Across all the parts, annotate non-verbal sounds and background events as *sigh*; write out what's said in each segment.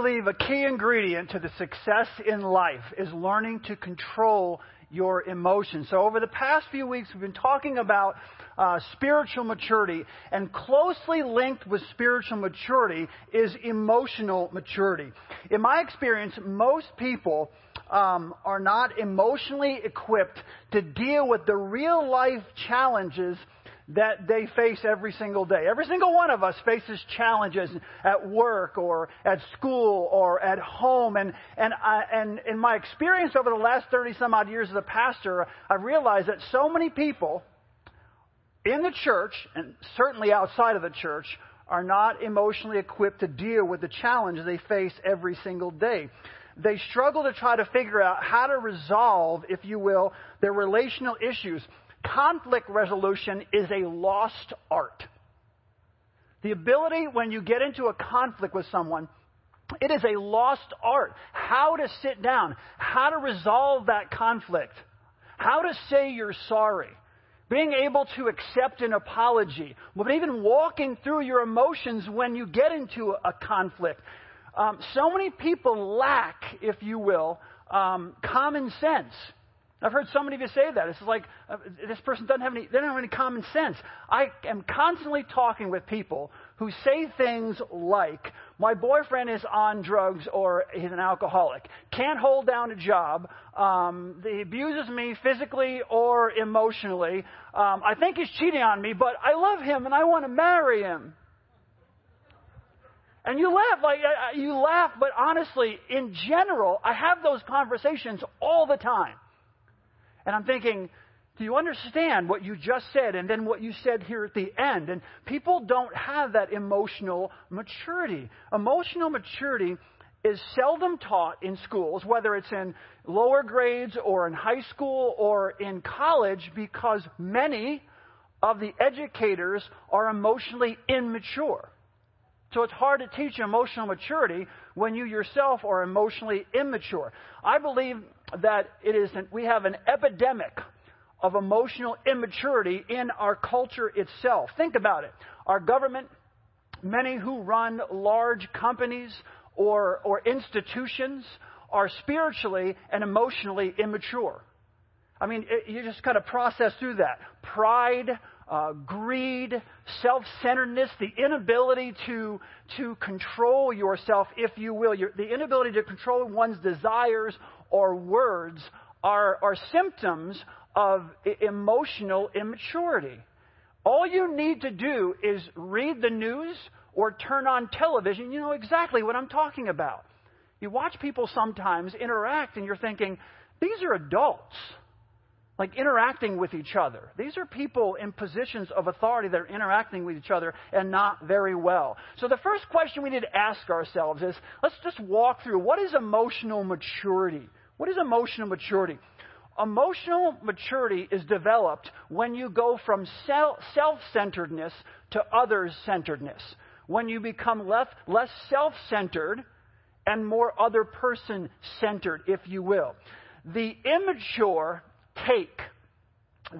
believe a key ingredient to the success in life is learning to control your emotions. So, over the past few weeks, we've been talking about uh, spiritual maturity, and closely linked with spiritual maturity is emotional maturity. In my experience, most people um, are not emotionally equipped to deal with the real life challenges that they face every single day. Every single one of us faces challenges at work or at school or at home. And, and, I, and in my experience over the last 30 some odd years as a pastor, I've realized that so many people in the church, and certainly outside of the church, are not emotionally equipped to deal with the challenges they face every single day. They struggle to try to figure out how to resolve, if you will, their relational issues conflict resolution is a lost art. The ability when you get into a conflict with someone, it is a lost art. How to sit down, how to resolve that conflict, how to say you're sorry, being able to accept an apology, but even walking through your emotions when you get into a conflict. Um, so many people lack, if you will, um, common sense. I've heard so many of you say that. It's like uh, this person doesn't have any, they don't have any common sense. I am constantly talking with people who say things like, "My boyfriend is on drugs or he's an alcoholic, can't hold down a job, um, he abuses me physically or emotionally. Um, I think he's cheating on me, but I love him and I want to marry him." And you laugh, like uh, you laugh, but honestly, in general, I have those conversations all the time. And I'm thinking, do you understand what you just said and then what you said here at the end? And people don't have that emotional maturity. Emotional maturity is seldom taught in schools, whether it's in lower grades or in high school or in college, because many of the educators are emotionally immature. So it's hard to teach emotional maturity when you yourself are emotionally immature. I believe that it is an, we have an epidemic of emotional immaturity in our culture itself. Think about it. Our government, many who run large companies or, or institutions, are spiritually and emotionally immature. I mean, it, you just kind of process through that. Pride, uh, greed, self centeredness, the inability to, to control yourself, if you will, your, the inability to control one's desires or words are, are symptoms of emotional immaturity. All you need to do is read the news or turn on television. You know exactly what I'm talking about. You watch people sometimes interact and you're thinking, these are adults like interacting with each other. These are people in positions of authority that are interacting with each other and not very well. So the first question we need to ask ourselves is let's just walk through what is emotional maturity? What is emotional maturity? Emotional maturity is developed when you go from self centeredness to others centeredness. When you become less, less self centered and more other person centered, if you will. The immature take.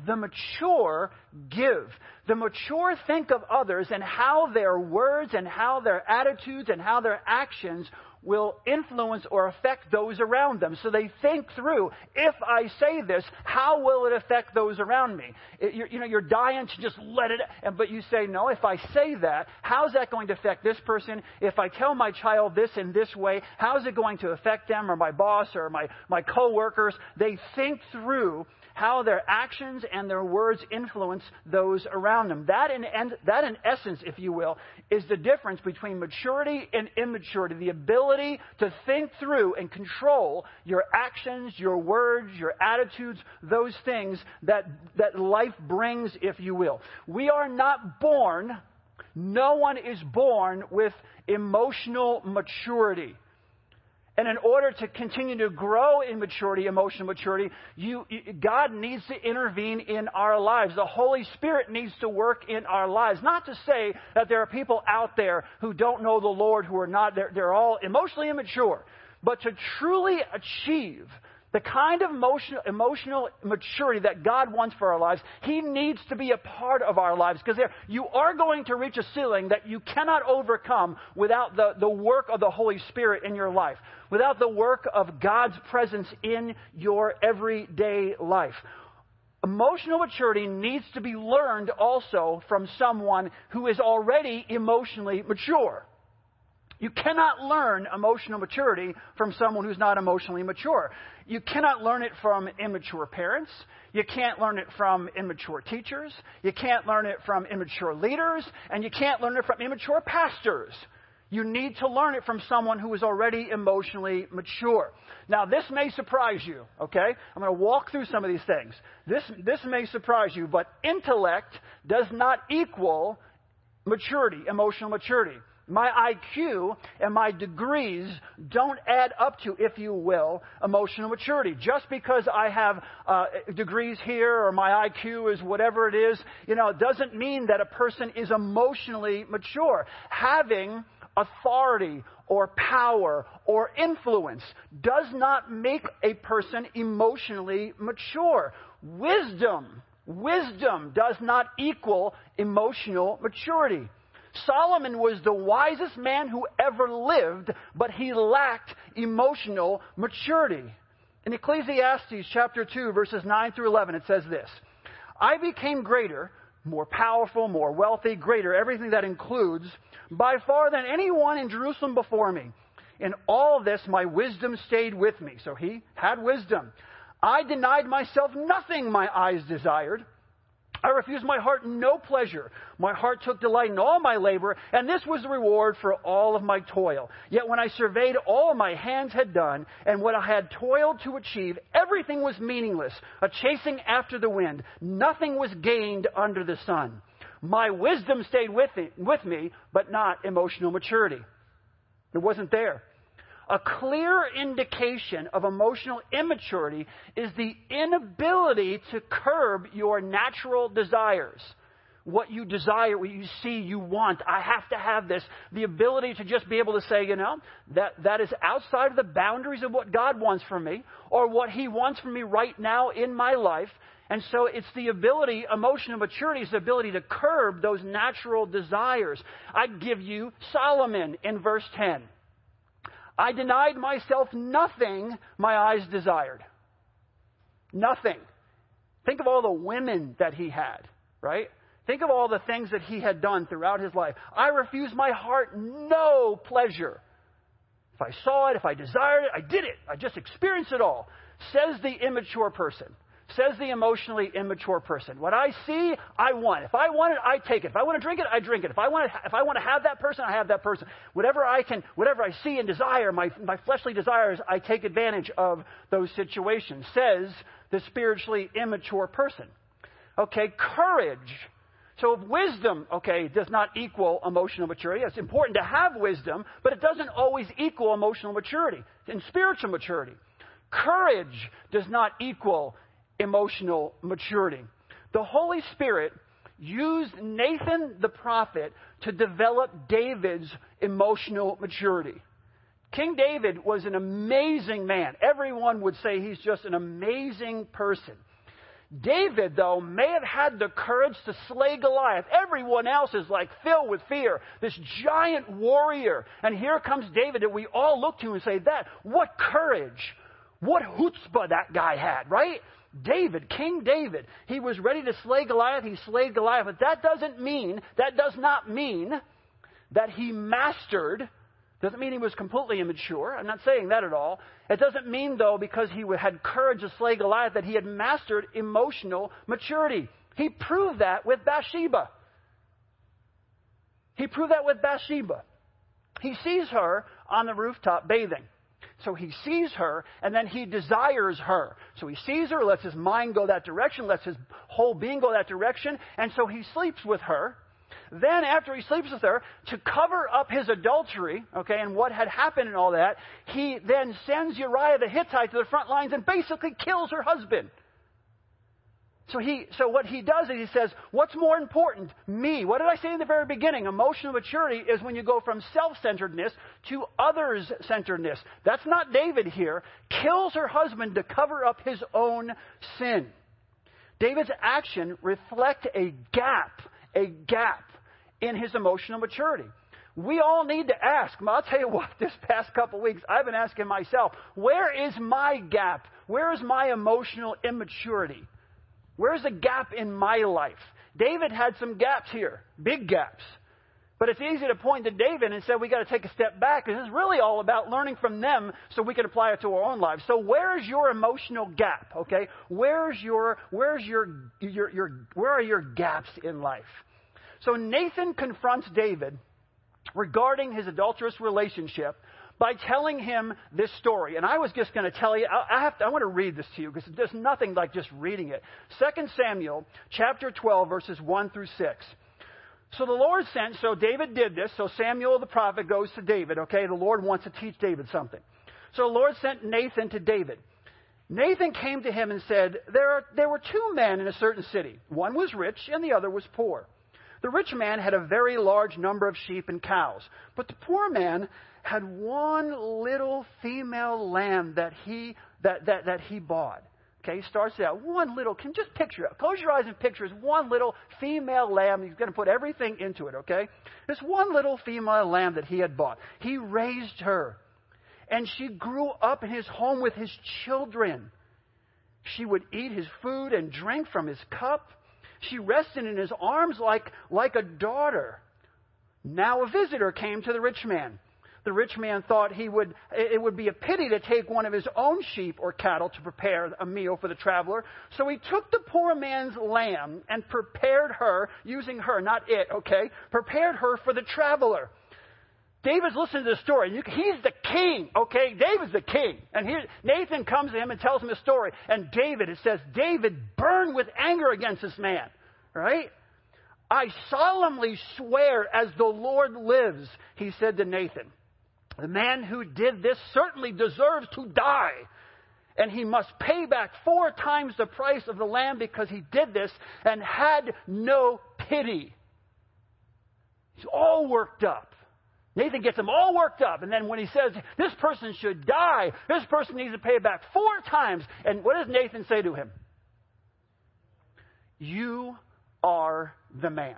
The mature give. The mature think of others and how their words and how their attitudes and how their actions will influence or affect those around them. So they think through, if I say this, how will it affect those around me? It, you know, you're dying to just let it, but you say, no, if I say that, how's that going to affect this person? If I tell my child this in this way, how's it going to affect them or my boss or my, my coworkers? They think through how their actions and their words influence those around them. That in, that in essence, if you will, is the difference between maturity and immaturity. The ability to think through and control your actions, your words, your attitudes, those things that, that life brings, if you will. We are not born, no one is born with emotional maturity. And in order to continue to grow in maturity, emotional maturity, you, God needs to intervene in our lives. The Holy Spirit needs to work in our lives. Not to say that there are people out there who don't know the Lord, who are not, they're, they're all emotionally immature. But to truly achieve the kind of emotional, emotional maturity that God wants for our lives, He needs to be a part of our lives because you are going to reach a ceiling that you cannot overcome without the, the work of the Holy Spirit in your life, without the work of God's presence in your everyday life. Emotional maturity needs to be learned also from someone who is already emotionally mature. You cannot learn emotional maturity from someone who's not emotionally mature. You cannot learn it from immature parents. You can't learn it from immature teachers. You can't learn it from immature leaders. And you can't learn it from immature pastors. You need to learn it from someone who is already emotionally mature. Now, this may surprise you, okay? I'm going to walk through some of these things. This, this may surprise you, but intellect does not equal maturity, emotional maturity. My IQ and my degrees don't add up to, if you will, emotional maturity. Just because I have uh, degrees here or my IQ is whatever it is, you know, doesn't mean that a person is emotionally mature. Having authority or power or influence does not make a person emotionally mature. Wisdom, wisdom does not equal emotional maturity. Solomon was the wisest man who ever lived, but he lacked emotional maturity. In Ecclesiastes chapter 2, verses 9 through 11, it says this I became greater, more powerful, more wealthy, greater, everything that includes, by far than anyone in Jerusalem before me. In all this, my wisdom stayed with me. So he had wisdom. I denied myself nothing my eyes desired. I refused my heart no pleasure. My heart took delight in all my labor, and this was the reward for all of my toil. Yet when I surveyed all my hands had done, and what I had toiled to achieve, everything was meaningless, a chasing after the wind. Nothing was gained under the sun. My wisdom stayed with, it, with me, but not emotional maturity. It wasn't there. A clear indication of emotional immaturity is the inability to curb your natural desires. What you desire, what you see, you want. I have to have this. The ability to just be able to say, you know, that, that is outside of the boundaries of what God wants from me or what He wants from me right now in my life. And so it's the ability, emotional maturity is the ability to curb those natural desires. I give you Solomon in verse 10. I denied myself nothing my eyes desired. Nothing. Think of all the women that he had, right? Think of all the things that he had done throughout his life. I refused my heart no pleasure. If I saw it, if I desired it, I did it. I just experienced it all. Says the immature person. Says the emotionally immature person. What I see, I want. If I want it, I take it. If I want to drink it, I drink it. If I want to, if I want to have that person, I have that person. Whatever I can, whatever I see and desire, my, my fleshly desires, I take advantage of those situations. Says the spiritually immature person. Okay, courage. So if wisdom, okay, does not equal emotional maturity, it's important to have wisdom, but it doesn't always equal emotional maturity and spiritual maturity. Courage does not equal emotional maturity. The Holy Spirit used Nathan the prophet to develop David's emotional maturity. King David was an amazing man. Everyone would say he's just an amazing person. David, though, may have had the courage to slay Goliath. Everyone else is like filled with fear. This giant warrior. And here comes David that we all look to and say, that, what courage. What chutzpah that guy had, right? David, King David, he was ready to slay Goliath. He slayed Goliath. But that doesn't mean, that does not mean that he mastered, doesn't mean he was completely immature. I'm not saying that at all. It doesn't mean, though, because he had courage to slay Goliath, that he had mastered emotional maturity. He proved that with Bathsheba. He proved that with Bathsheba. He sees her on the rooftop bathing. So he sees her and then he desires her. So he sees her, lets his mind go that direction, lets his whole being go that direction, and so he sleeps with her. Then, after he sleeps with her, to cover up his adultery, okay, and what had happened and all that, he then sends Uriah the Hittite to the front lines and basically kills her husband. So he, so what he does is he says, what's more important? Me. What did I say in the very beginning? Emotional maturity is when you go from self-centeredness to others-centeredness. That's not David here. Kills her husband to cover up his own sin. David's action reflect a gap, a gap in his emotional maturity. We all need to ask. I'll tell you what, this past couple weeks, I've been asking myself, where is my gap? Where is my emotional immaturity? Where's the gap in my life? David had some gaps here, big gaps. But it's easy to point to David and say we got to take a step back because it's really all about learning from them so we can apply it to our own lives. So where's your emotional gap? Okay, where's your where's your your your where are your gaps in life? So Nathan confronts David regarding his adulterous relationship by telling him this story. And I was just going to tell you, I, have to, I want to read this to you because there's nothing like just reading it. 2 Samuel chapter 12 verses 1 through 6. So the Lord sent, so David did this, so Samuel the prophet goes to David, okay? The Lord wants to teach David something. So the Lord sent Nathan to David. Nathan came to him and said, there, are, there were two men in a certain city. One was rich and the other was poor. The rich man had a very large number of sheep and cows, but the poor man had one little female lamb that he, that, that, that he bought. Okay, he starts out one little, can just picture it. Close your eyes and picture it's one little female lamb. He's going to put everything into it, okay? This one little female lamb that he had bought. He raised her. And she grew up in his home with his children. She would eat his food and drink from his cup. She rested in his arms like, like a daughter. Now a visitor came to the rich man the rich man thought he would, it would be a pity to take one of his own sheep or cattle to prepare a meal for the traveler. So he took the poor man's lamb and prepared her, using her, not it, okay? Prepared her for the traveler. David's listening to the story. He's the king, okay? David's the king. And here, Nathan comes to him and tells him a story. And David, it says, David burned with anger against this man, right? I solemnly swear as the Lord lives, he said to Nathan. The man who did this certainly deserves to die. And he must pay back four times the price of the lamb because he did this and had no pity. He's all worked up. Nathan gets them all worked up. And then when he says, this person should die, this person needs to pay back four times. And what does Nathan say to him? You are the man.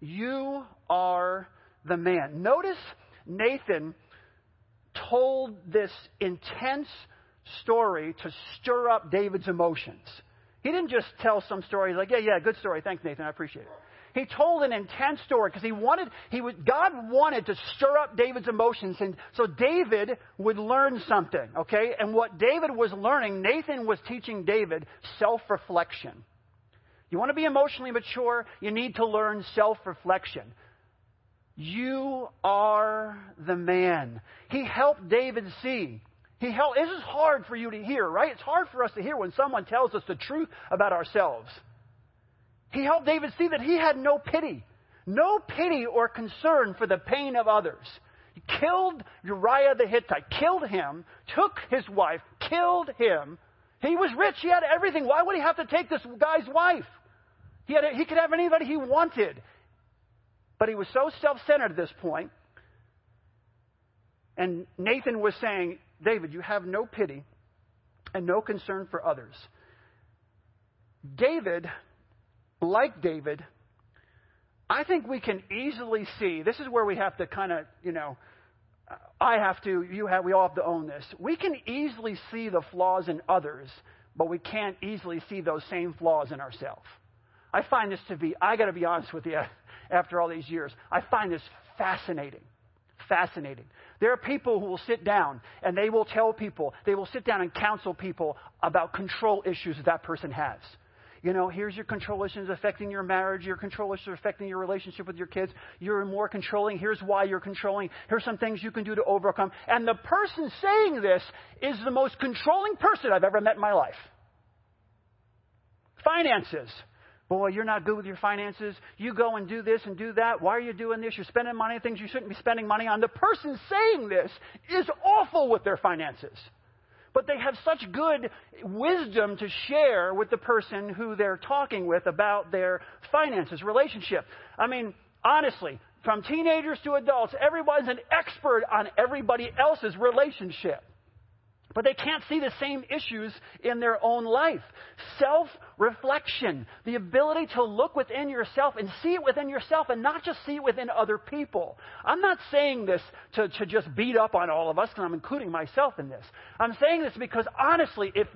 You are the man. Notice Nathan told this intense story to stir up David's emotions. He didn't just tell some story like, yeah, yeah, good story. Thanks, Nathan. I appreciate it. He told an intense story because he wanted, he would, God wanted to stir up David's emotions and so David would learn something, okay? And what David was learning, Nathan was teaching David self-reflection. You want to be emotionally mature? You need to learn self-reflection. You are the man. He helped David see. He helped, this is hard for you to hear, right? It's hard for us to hear when someone tells us the truth about ourselves. He helped David see that he had no pity, no pity or concern for the pain of others. He killed Uriah the Hittite, killed him, took his wife, killed him. He was rich, he had everything. Why would he have to take this guy's wife? He, had, he could have anybody he wanted. But he was so self centered at this point. And Nathan was saying, David, you have no pity and no concern for others. David, like David, I think we can easily see this is where we have to kind of, you know, I have to, you have, we all have to own this. We can easily see the flaws in others, but we can't easily see those same flaws in ourselves. I find this to be, I got to be honest with you, *laughs* after all these years. I find this fascinating. Fascinating. There are people who will sit down and they will tell people, they will sit down and counsel people about control issues that, that person has. You know, here's your control issues affecting your marriage, your control issues affecting your relationship with your kids. You're more controlling. Here's why you're controlling. Here's some things you can do to overcome. And the person saying this is the most controlling person I've ever met in my life. Finances. Boy, you're not good with your finances. You go and do this and do that. Why are you doing this? You're spending money on things you shouldn't be spending money on. The person saying this is awful with their finances. But they have such good wisdom to share with the person who they're talking with about their finances, relationship. I mean, honestly, from teenagers to adults, everyone's an expert on everybody else's relationship. But they can't see the same issues in their own life. Self reflection, the ability to look within yourself and see it within yourself and not just see it within other people. I'm not saying this to, to just beat up on all of us, and I'm including myself in this. I'm saying this because honestly, if,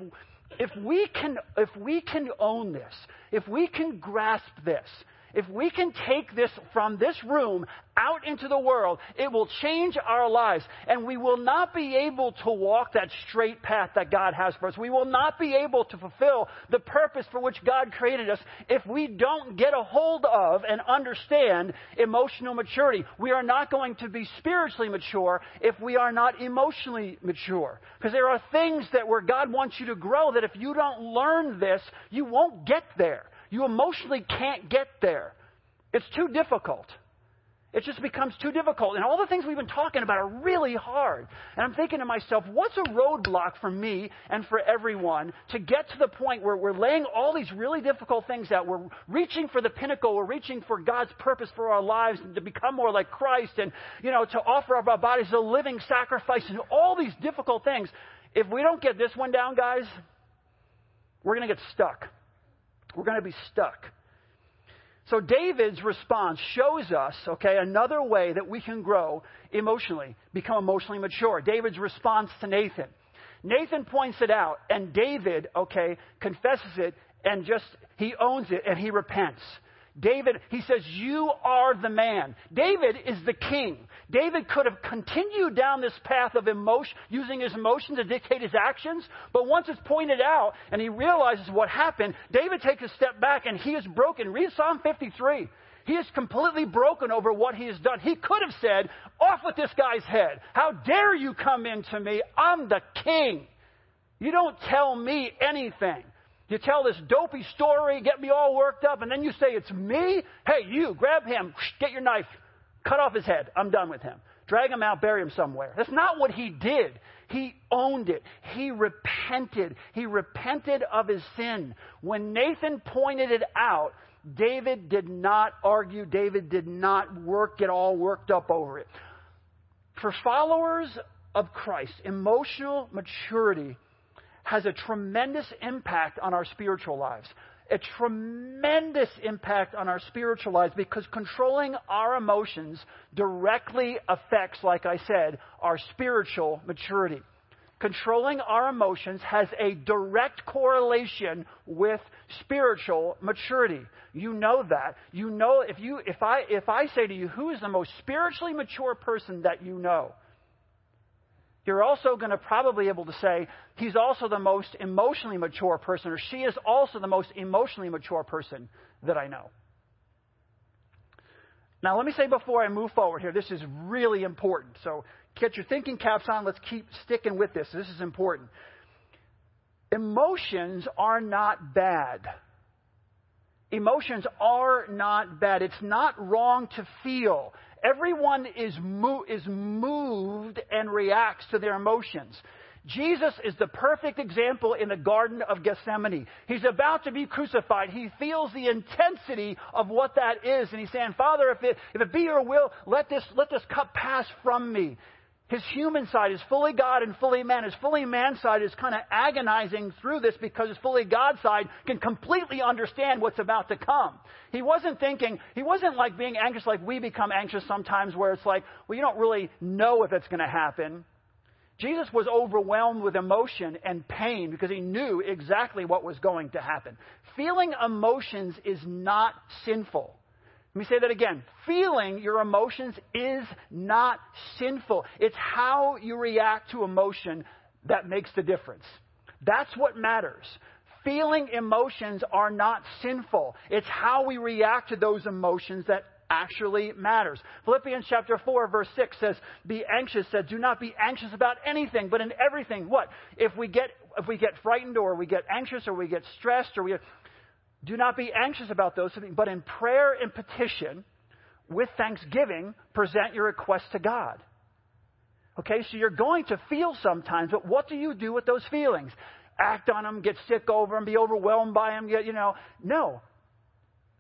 if, we can, if we can own this, if we can grasp this, if we can take this from this room out into the world, it will change our lives. And we will not be able to walk that straight path that God has for us. We will not be able to fulfill the purpose for which God created us if we don't get a hold of and understand emotional maturity. We are not going to be spiritually mature if we are not emotionally mature. Because there are things that where God wants you to grow that if you don't learn this, you won't get there. You emotionally can't get there. It's too difficult. It just becomes too difficult. And all the things we've been talking about are really hard. And I'm thinking to myself, what's a roadblock for me and for everyone to get to the point where we're laying all these really difficult things out? We're reaching for the pinnacle. We're reaching for God's purpose for our lives and to become more like Christ and, you know, to offer up our bodies as a living sacrifice and all these difficult things. If we don't get this one down, guys, we're going to get stuck. We're going to be stuck. So David's response shows us, okay, another way that we can grow emotionally, become emotionally mature. David's response to Nathan. Nathan points it out, and David, okay, confesses it and just, he owns it and he repents. David, he says, You are the man. David is the king. David could have continued down this path of emotion, using his emotion to dictate his actions, but once it's pointed out and he realizes what happened, David takes a step back and he is broken. Read Psalm 53. He is completely broken over what he has done. He could have said, Off with this guy's head. How dare you come into me? I'm the king. You don't tell me anything. You tell this dopey story, get me all worked up, and then you say, It's me? Hey, you, grab him, get your knife, cut off his head. I'm done with him. Drag him out, bury him somewhere. That's not what he did. He owned it. He repented. He repented of his sin. When Nathan pointed it out, David did not argue. David did not work, get all worked up over it. For followers of Christ, emotional maturity has a tremendous impact on our spiritual lives. A tremendous impact on our spiritual lives because controlling our emotions directly affects, like I said, our spiritual maturity. Controlling our emotions has a direct correlation with spiritual maturity. You know that. You know if you if I if I say to you who is the most spiritually mature person that you know? You're also going to probably able to say, he's also the most emotionally mature person, or she is also the most emotionally mature person that I know. Now, let me say before I move forward here, this is really important. So get your thinking caps on. Let's keep sticking with this. This is important. Emotions are not bad. Emotions are not bad. It's not wrong to feel. Everyone is, mo- is moved and reacts to their emotions. Jesus is the perfect example in the Garden of Gethsemane. He's about to be crucified. He feels the intensity of what that is. And he's saying, Father, if it, if it be your will, let this, let this cup pass from me. His human side is fully God and fully man. His fully man side is kind of agonizing through this because his fully God side can completely understand what's about to come. He wasn't thinking, he wasn't like being anxious like we become anxious sometimes where it's like, well, you don't really know if it's going to happen. Jesus was overwhelmed with emotion and pain because he knew exactly what was going to happen. Feeling emotions is not sinful. Let me say that again. Feeling your emotions is not sinful. It's how you react to emotion that makes the difference. That's what matters. Feeling emotions are not sinful. It's how we react to those emotions that actually matters. Philippians chapter 4 verse 6 says, be anxious, said, do not be anxious about anything, but in everything, what? If we get, if we get frightened or we get anxious or we get stressed or we, do not be anxious about those things, but in prayer and petition, with thanksgiving, present your requests to God. Okay, so you're going to feel sometimes, but what do you do with those feelings? Act on them, get sick over them, be overwhelmed by them, you know. No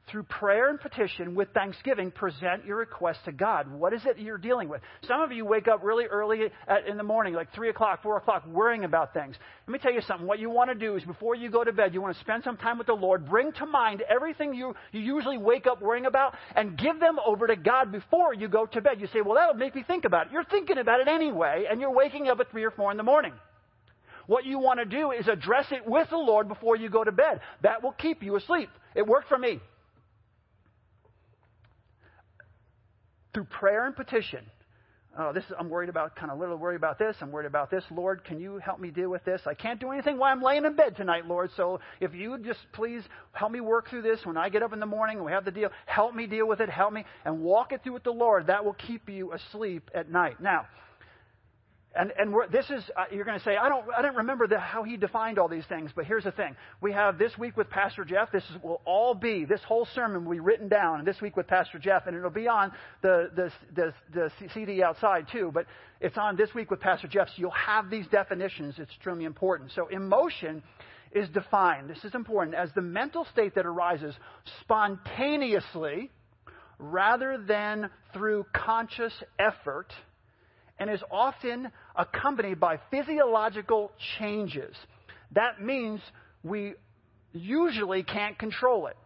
through prayer and petition with thanksgiving, present your request to God. What is it you're dealing with? Some of you wake up really early at, in the morning, like 3 o'clock, 4 o'clock, worrying about things. Let me tell you something. What you want to do is before you go to bed, you want to spend some time with the Lord, bring to mind everything you, you usually wake up worrying about, and give them over to God before you go to bed. You say, well, that'll make me think about it. You're thinking about it anyway, and you're waking up at 3 or 4 in the morning. What you want to do is address it with the Lord before you go to bed. That will keep you asleep. It worked for me. Through prayer and petition. Oh, this is, I'm worried about, kind of little worried about this. I'm worried about this. Lord, can you help me deal with this? I can't do anything while I'm laying in bed tonight, Lord. So if you would just please help me work through this when I get up in the morning and we have the deal, help me deal with it, help me, and walk it through with the Lord. That will keep you asleep at night. Now, and, and this is, uh, you're going to say, I don't, I don't remember the, how he defined all these things, but here's the thing. We have this week with Pastor Jeff. This is, will all be, this whole sermon will be written down this week with Pastor Jeff, and it'll be on the, the, the, the CD outside too, but it's on this week with Pastor Jeff, so you'll have these definitions. It's extremely important. So emotion is defined, this is important, as the mental state that arises spontaneously rather than through conscious effort – and is often accompanied by physiological changes. That means we usually can't control it.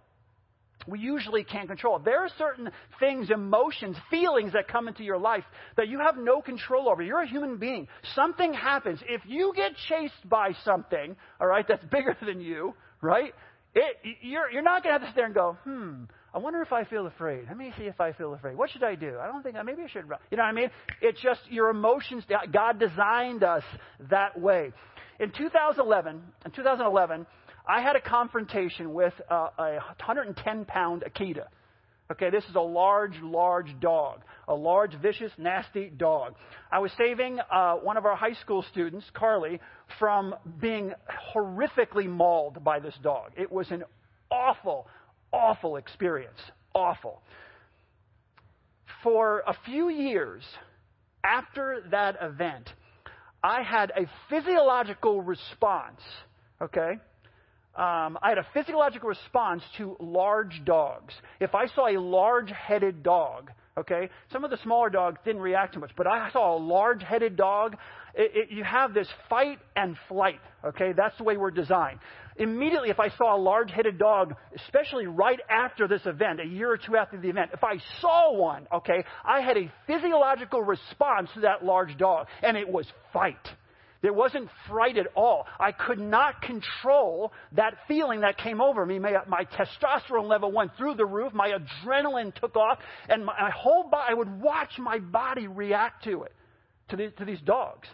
We usually can't control it. There are certain things, emotions, feelings that come into your life that you have no control over. You're a human being. Something happens. If you get chased by something, all right, that's *laughs* bigger than you, right? It, you're, you're not going to have to sit there and go, hmm, I wonder if I feel afraid. Let me see if I feel afraid. What should I do? I don't think, maybe I should. You know what I mean? It's just your emotions. God designed us that way. In 2011, in 2011, I had a confrontation with a 110 pound Akita. Okay, this is a large, large dog. A large, vicious, nasty dog. I was saving uh, one of our high school students, Carly, from being horrifically mauled by this dog. It was an awful, awful experience. Awful. For a few years after that event, I had a physiological response, okay? Um, I had a physiological response to large dogs. If I saw a large headed dog, okay, some of the smaller dogs didn't react too much, but I saw a large headed dog, it, it, you have this fight and flight, okay? That's the way we're designed. Immediately, if I saw a large headed dog, especially right after this event, a year or two after the event, if I saw one, okay, I had a physiological response to that large dog, and it was fight. There wasn't fright at all. I could not control that feeling that came over me. My, my testosterone level went through the roof. My adrenaline took off, and my, my whole body, I would watch my body react to it, to, the, to these dogs.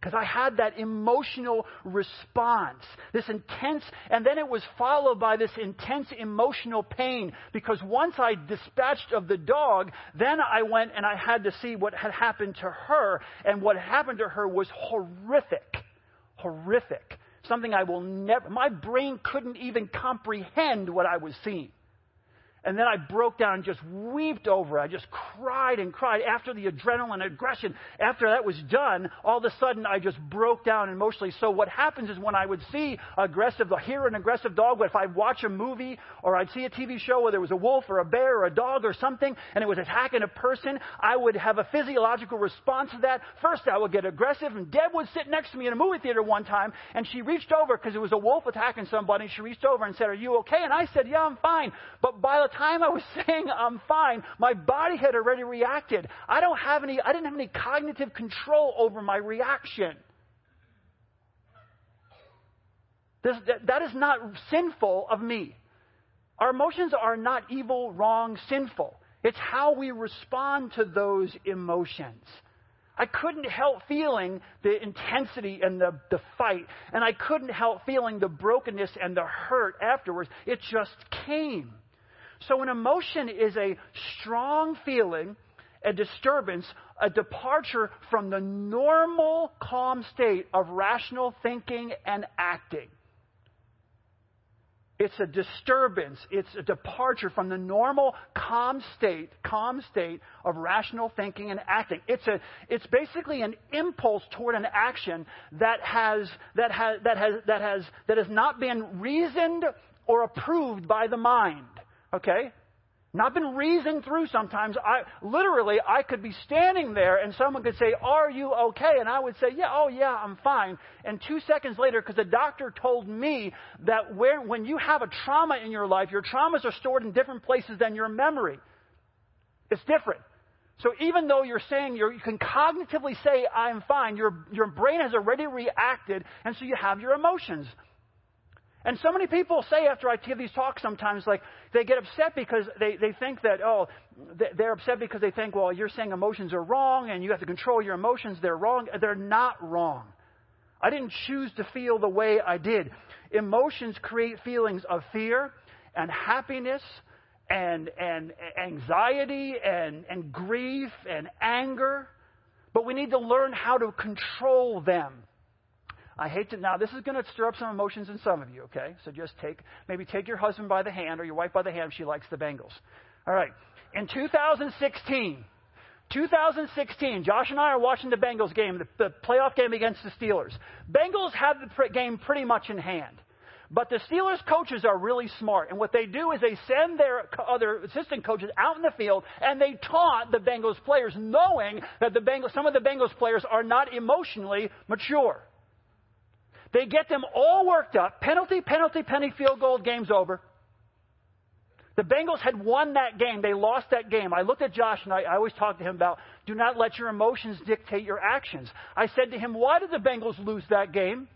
Because I had that emotional response, this intense, and then it was followed by this intense emotional pain. Because once I dispatched of the dog, then I went and I had to see what had happened to her. And what happened to her was horrific. Horrific. Something I will never, my brain couldn't even comprehend what I was seeing. And then I broke down and just wept over it. I just cried and cried after the adrenaline aggression. After that was done, all of a sudden I just broke down emotionally. So what happens is when I would see aggressive, hear an aggressive dog, if I'd watch a movie or I'd see a TV show where there was a wolf or a bear or a dog or something and it was attacking a person, I would have a physiological response to that. First I would get aggressive and Deb would sit next to me in a movie theater one time and she reached over because it was a wolf attacking somebody. She reached over and said, are you okay? And I said, yeah, I'm fine. But by the the time I was *laughs* saying I'm fine, my body had already reacted. I don't have any, I didn't have any cognitive control over my reaction. This, that, that is not sinful of me. Our emotions are not evil, wrong, sinful. It's how we respond to those emotions. I couldn't help feeling the intensity and the, the fight, and I couldn't help feeling the brokenness and the hurt afterwards. It just came. So, an emotion is a strong feeling, a disturbance, a departure from the normal calm state of rational thinking and acting. It's a disturbance. It's a departure from the normal calm state, calm state of rational thinking and acting. It's a, it's basically an impulse toward an action that has, that has, that has, that has, that has not been reasoned or approved by the mind. Okay? And I've been reasoned through sometimes. I literally I could be standing there and someone could say, "Are you okay?" and I would say, "Yeah, oh yeah, I'm fine." And 2 seconds later because the doctor told me that where, when you have a trauma in your life, your traumas are stored in different places than your memory. It's different. So even though you're saying you're, you can cognitively say I'm fine, your your brain has already reacted and so you have your emotions. And so many people say after I give these talks sometimes, like, they get upset because they, they think that, oh, they're upset because they think, well, you're saying emotions are wrong and you have to control your emotions. They're wrong. They're not wrong. I didn't choose to feel the way I did. Emotions create feelings of fear and happiness and, and anxiety and, and grief and anger. But we need to learn how to control them. I hate to, now this is going to stir up some emotions in some of you, okay? So just take, maybe take your husband by the hand or your wife by the hand if she likes the Bengals. All right. In 2016, 2016, Josh and I are watching the Bengals game, the, the playoff game against the Steelers. Bengals have the game pretty much in hand. But the Steelers coaches are really smart. And what they do is they send their other assistant coaches out in the field and they taunt the Bengals players, knowing that the Bengals, some of the Bengals players are not emotionally mature. They get them all worked up. Penalty, penalty, penny, field goal, game's over. The Bengals had won that game. They lost that game. I looked at Josh and I, I always talk to him about do not let your emotions dictate your actions. I said to him, Why did the Bengals lose that game?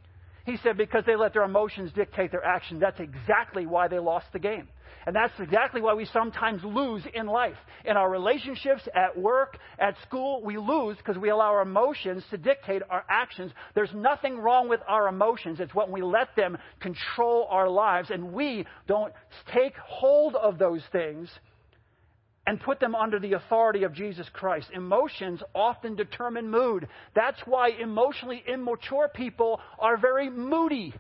He said, Because they let their emotions dictate their action. That's exactly why they lost the game. And that's exactly why we sometimes lose in life. In our relationships, at work, at school, we lose because we allow our emotions to dictate our actions. There's nothing wrong with our emotions. It's when we let them control our lives and we don't take hold of those things and put them under the authority of Jesus Christ. Emotions often determine mood. That's why emotionally immature people are very moody.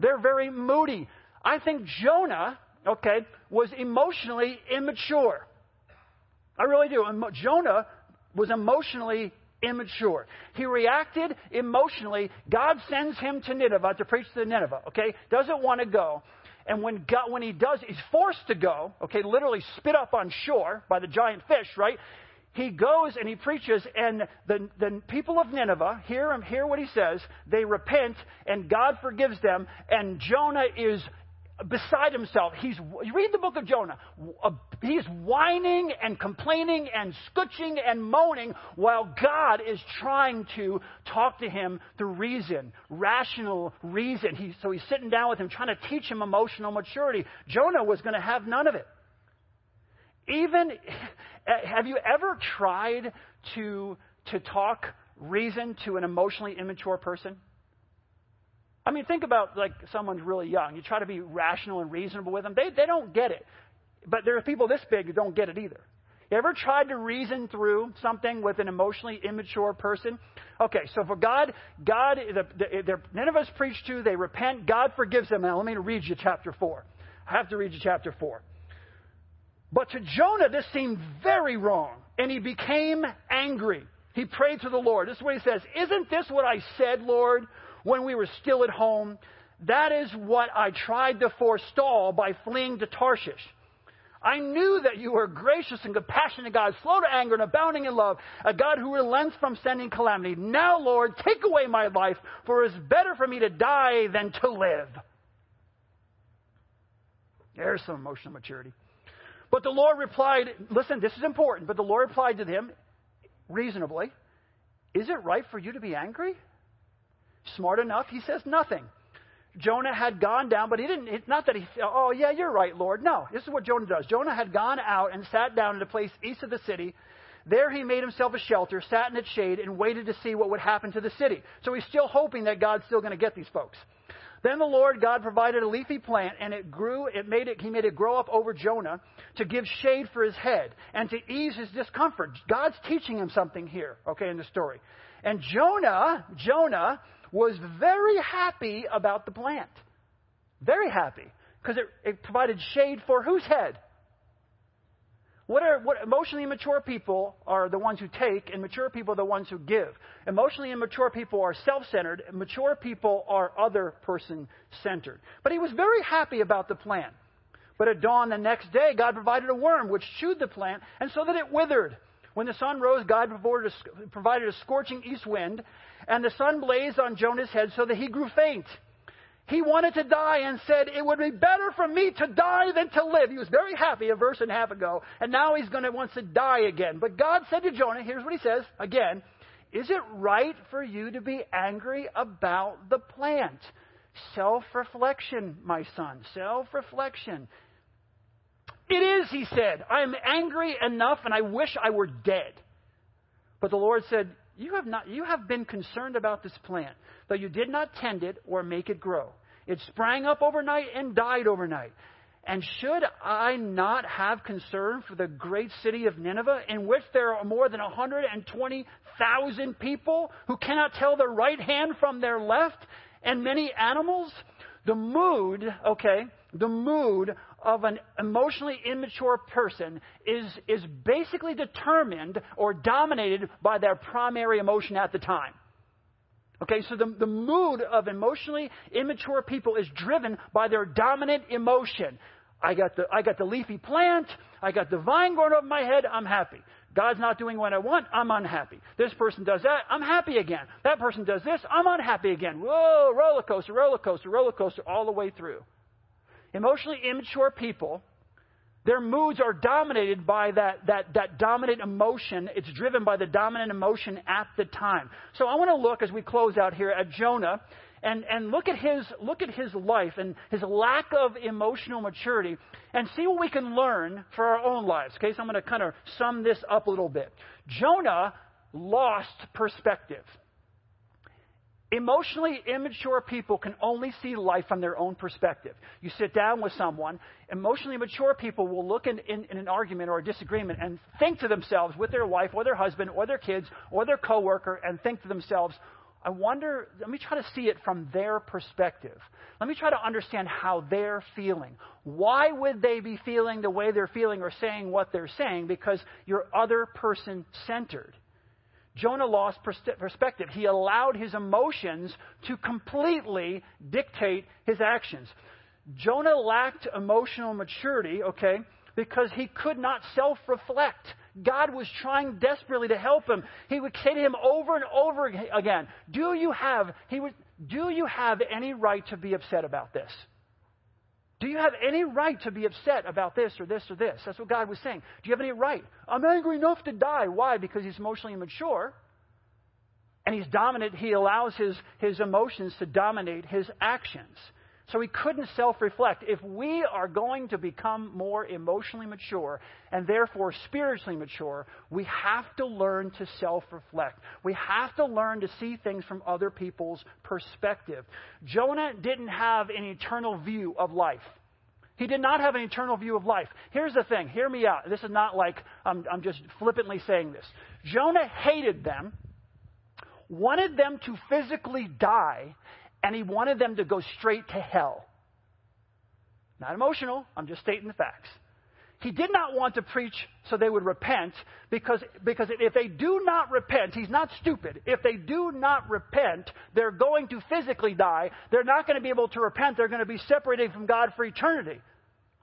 They're very moody. I think Jonah okay, was emotionally immature. I really do. Jonah was emotionally immature. He reacted emotionally. God sends him to Nineveh to preach to Nineveh, okay? Doesn't want to go. And when, God, when he does, he's forced to go, okay, literally spit up on shore by the giant fish, right? He goes and he preaches, and the, the people of Nineveh hear him, hear what he says. They repent, and God forgives them. And Jonah is beside himself. He's, you read the book of Jonah. Uh, he's whining and complaining and scutching and moaning while God is trying to talk to him through reason, rational reason. He, so he's sitting down with him, trying to teach him emotional maturity. Jonah was going to have none of it. Even, *laughs* have you ever tried to, to talk reason to an emotionally immature person? I mean, think about like someone's really young. You try to be rational and reasonable with them. They, they don't get it. But there are people this big who don't get it either. You ever tried to reason through something with an emotionally immature person? Okay, so for God, God, the, the, the Nineveh's preached to, they repent, God forgives them. Now let me read you chapter 4. I have to read you chapter 4. But to Jonah, this seemed very wrong, and he became angry. He prayed to the Lord. This is what he says Isn't this what I said, Lord? When we were still at home. That is what I tried to forestall by fleeing to Tarshish. I knew that you were gracious and compassionate God, slow to anger and abounding in love, a God who relents from sending calamity. Now, Lord, take away my life, for it is better for me to die than to live. There's some emotional maturity. But the Lord replied, listen, this is important, but the Lord replied to them reasonably, Is it right for you to be angry? Smart enough, he says nothing. Jonah had gone down, but he didn't, it, not that he, oh, yeah, you're right, Lord. No, this is what Jonah does. Jonah had gone out and sat down in a place east of the city. There he made himself a shelter, sat in its shade, and waited to see what would happen to the city. So he's still hoping that God's still going to get these folks. Then the Lord God provided a leafy plant, and it grew. It made it. He made it grow up over Jonah to give shade for his head and to ease his discomfort. God's teaching him something here, okay, in the story. And Jonah, Jonah was very happy about the plant. Very happy. Because it, it provided shade for whose head? What are what emotionally immature people are the ones who take, and mature people are the ones who give. Emotionally immature people are self-centered, mature people are other person centered. But he was very happy about the plant. But at dawn the next day, God provided a worm which chewed the plant, and so that it withered. When the sun rose, God provided a scorching east wind, and the sun blazed on Jonah's head so that he grew faint. He wanted to die and said, It would be better for me to die than to live. He was very happy a verse and a half ago, and now he's going to wants to die again. But God said to Jonah, here's what he says again, Is it right for you to be angry about the plant? Self reflection, my son. Self reflection. It is, he said. I am angry enough and I wish I were dead. But the Lord said, you have, not, you have been concerned about this plant, though you did not tend it or make it grow. It sprang up overnight and died overnight. And should I not have concern for the great city of Nineveh, in which there are more than 120,000 people who cannot tell their right hand from their left, and many animals? The mood, okay, the mood of an emotionally immature person is, is basically determined or dominated by their primary emotion at the time. Okay, so the, the mood of emotionally immature people is driven by their dominant emotion. I got the, I got the leafy plant. I got the vine growing over my head. I'm happy. God's not doing what I want. I'm unhappy. This person does that. I'm happy again. That person does this. I'm unhappy again. Whoa, roller coaster, roller coaster, roller coaster, all the way through. Emotionally immature people, their moods are dominated by that, that, that dominant emotion. It's driven by the dominant emotion at the time. So I want to look as we close out here at Jonah and, and look at his look at his life and his lack of emotional maturity and see what we can learn for our own lives. Okay, so I'm going to kind of sum this up a little bit. Jonah lost perspective. Emotionally immature people can only see life from their own perspective. You sit down with someone, emotionally mature people will look in, in, in, an argument or a disagreement and think to themselves with their wife or their husband or their kids or their coworker and think to themselves, I wonder, let me try to see it from their perspective. Let me try to understand how they're feeling. Why would they be feeling the way they're feeling or saying what they're saying? Because you're other person centered. Jonah lost perspective. He allowed his emotions to completely dictate his actions. Jonah lacked emotional maturity, okay, because he could not self reflect. God was trying desperately to help him. He would say to him over and over again, Do you have, he would, do you have any right to be upset about this? Do you have any right to be upset about this or this or this? That's what God was saying. Do you have any right? I'm angry enough to die. Why? Because he's emotionally immature. And he's dominant. He allows his, his emotions to dominate his actions. So he couldn't self reflect. If we are going to become more emotionally mature and therefore spiritually mature, we have to learn to self reflect. We have to learn to see things from other people's perspective. Jonah didn't have an eternal view of life. He did not have an eternal view of life. Here's the thing hear me out. This is not like I'm, I'm just flippantly saying this. Jonah hated them, wanted them to physically die, and he wanted them to go straight to hell. Not emotional, I'm just stating the facts. He did not want to preach so they would repent because, because if they do not repent, he's not stupid. If they do not repent, they're going to physically die. They're not going to be able to repent. They're going to be separated from God for eternity.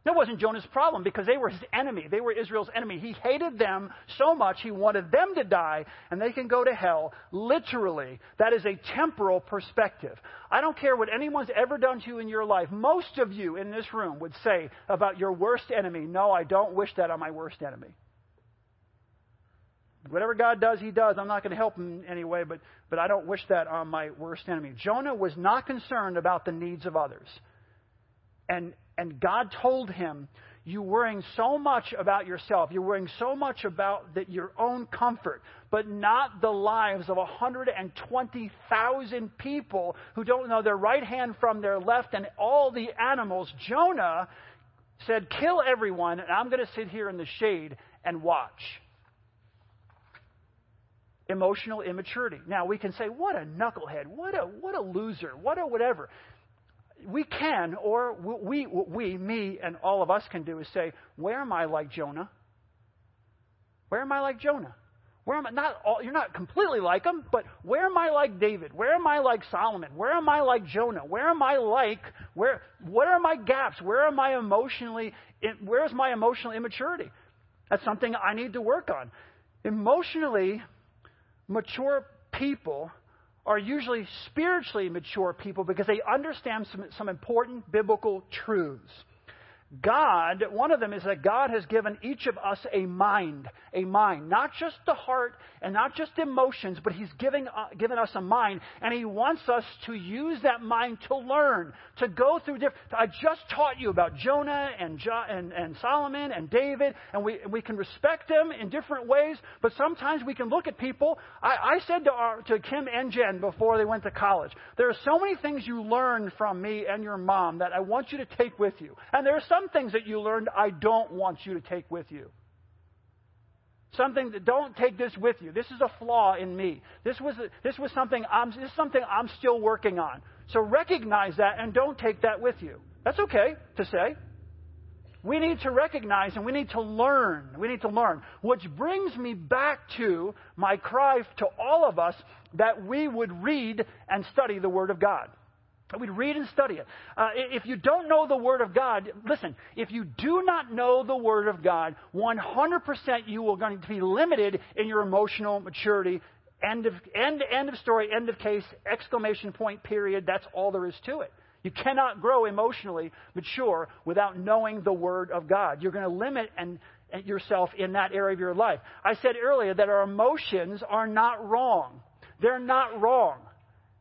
That wasn't Jonah's problem because they were his enemy. They were Israel's enemy. He hated them so much he wanted them to die and they can go to hell. Literally, that is a temporal perspective. I don't care what anyone's ever done to you in your life. Most of you in this room would say about your worst enemy, No, I don't wish that on my worst enemy. Whatever God does, He does. I'm not going to help Him anyway, but, but I don't wish that on my worst enemy. Jonah was not concerned about the needs of others. And, and God told him, You're worrying so much about yourself. You're worrying so much about that your own comfort, but not the lives of 120,000 people who don't know their right hand from their left and all the animals. Jonah said, Kill everyone, and I'm going to sit here in the shade and watch. Emotional immaturity. Now we can say, What a knucklehead. What a, what a loser. What a whatever. We can, or we, we, me, and all of us can do is say, Where am I like Jonah? Where am I like Jonah? Where am I? Not all, you're not completely like him, but where am I like David? Where am I like Solomon? Where am I like Jonah? Where am I like? Where? What are my gaps? Where am I emotionally? Where is my emotional immaturity? That's something I need to work on. Emotionally mature people are usually spiritually mature people because they understand some, some important biblical truths. God, one of them is that God has given each of us a mind, a mind, not just the heart and not just emotions, but He's giving, uh, given us a mind, and He wants us to use that mind to learn, to go through different. I just taught you about Jonah and, jo- and, and Solomon and David, and we, we can respect them in different ways, but sometimes we can look at people. I, I said to, our, to Kim and Jen before they went to college, there are so many things you learn from me and your mom that I want you to take with you. And there are some some things that you learned I don't want you to take with you. Something that don't take this with you. This is a flaw in me. This was this was something I'm this is something I'm still working on. So recognize that and don't take that with you. That's okay to say. We need to recognize and we need to learn. We need to learn. Which brings me back to my cry to all of us that we would read and study the Word of God. We'd read and study it. Uh, if you don't know the Word of God, listen, if you do not know the Word of God, 100% you are going to be limited in your emotional maturity. End of, end, end of story, end of case, exclamation point, period. That's all there is to it. You cannot grow emotionally mature without knowing the Word of God. You're going to limit and, and yourself in that area of your life. I said earlier that our emotions are not wrong. They're not wrong.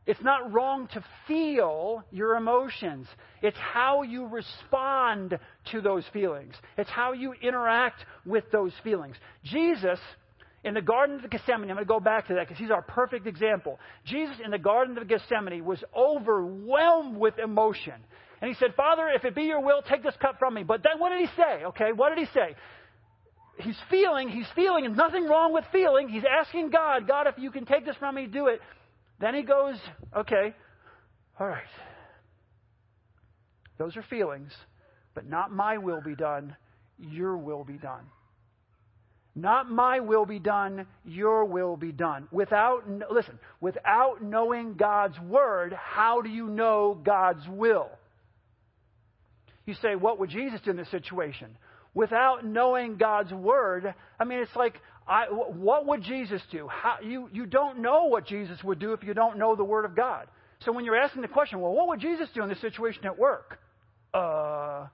It's not wrong to feel your emotions. It's how you respond to those feelings. It's how you interact with those feelings. Jesus, in the Garden of Gethsemane, I'm going to go back to that because he's our perfect example. Jesus in the Garden of Gethsemane was overwhelmed with emotion. And he said, Father, if it be your will, take this cup from me. But then what did he say? Okay, what did he say? He's feeling, he's feeling, and nothing wrong with feeling. He's asking God, God, if you can take this from me, do it. Then he goes, okay, all right. Those are feelings, but not my will be done, your will be done. Not my will be done, your will be done. Without, listen, without knowing God's word, how do you know God's will? You say, what would Jesus do in this situation? Without knowing God's word, I mean, it's like I, what would Jesus do? How, you, you don't know what Jesus would do if you don't know the Word of God. So when you're asking the question, well, what would Jesus do in this situation at work? Uh,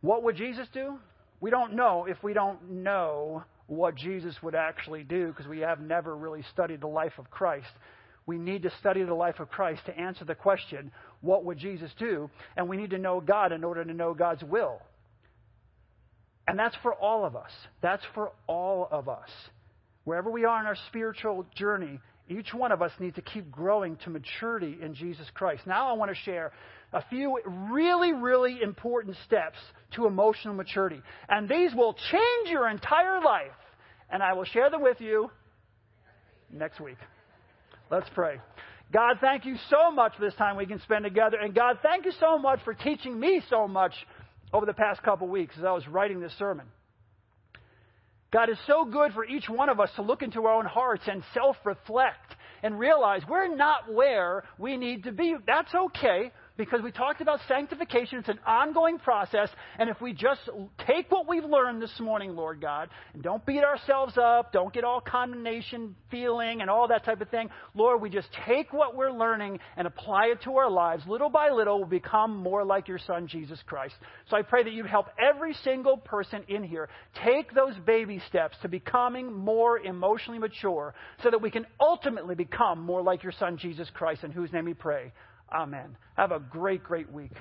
what would Jesus do? We don't know if we don't know what Jesus would actually do because we have never really studied the life of Christ we need to study the life of Christ to answer the question, what would Jesus do? And we need to know God in order to know God's will. And that's for all of us. That's for all of us. Wherever we are in our spiritual journey, each one of us needs to keep growing to maturity in Jesus Christ. Now I want to share a few really, really important steps to emotional maturity. And these will change your entire life. And I will share them with you next week. Let's pray. God, thank you so much for this time we can spend together. And God, thank you so much for teaching me so much over the past couple weeks as I was writing this sermon. God is so good for each one of us to look into our own hearts and self reflect and realize we're not where we need to be. That's okay because we talked about sanctification. It's an ongoing process. And if we just take what we've learned this morning, Lord God, and don't beat ourselves up, don't get all condemnation feeling and all that type of thing, Lord, we just take what we're learning and apply it to our lives. Little by little, we'll become more like your Son, Jesus Christ. So I pray that you'd help every single person in here take those baby steps to becoming more emotionally mature so that we can ultimately become more like your Son, Jesus Christ, in whose name we pray. Amen. Have a great, great week.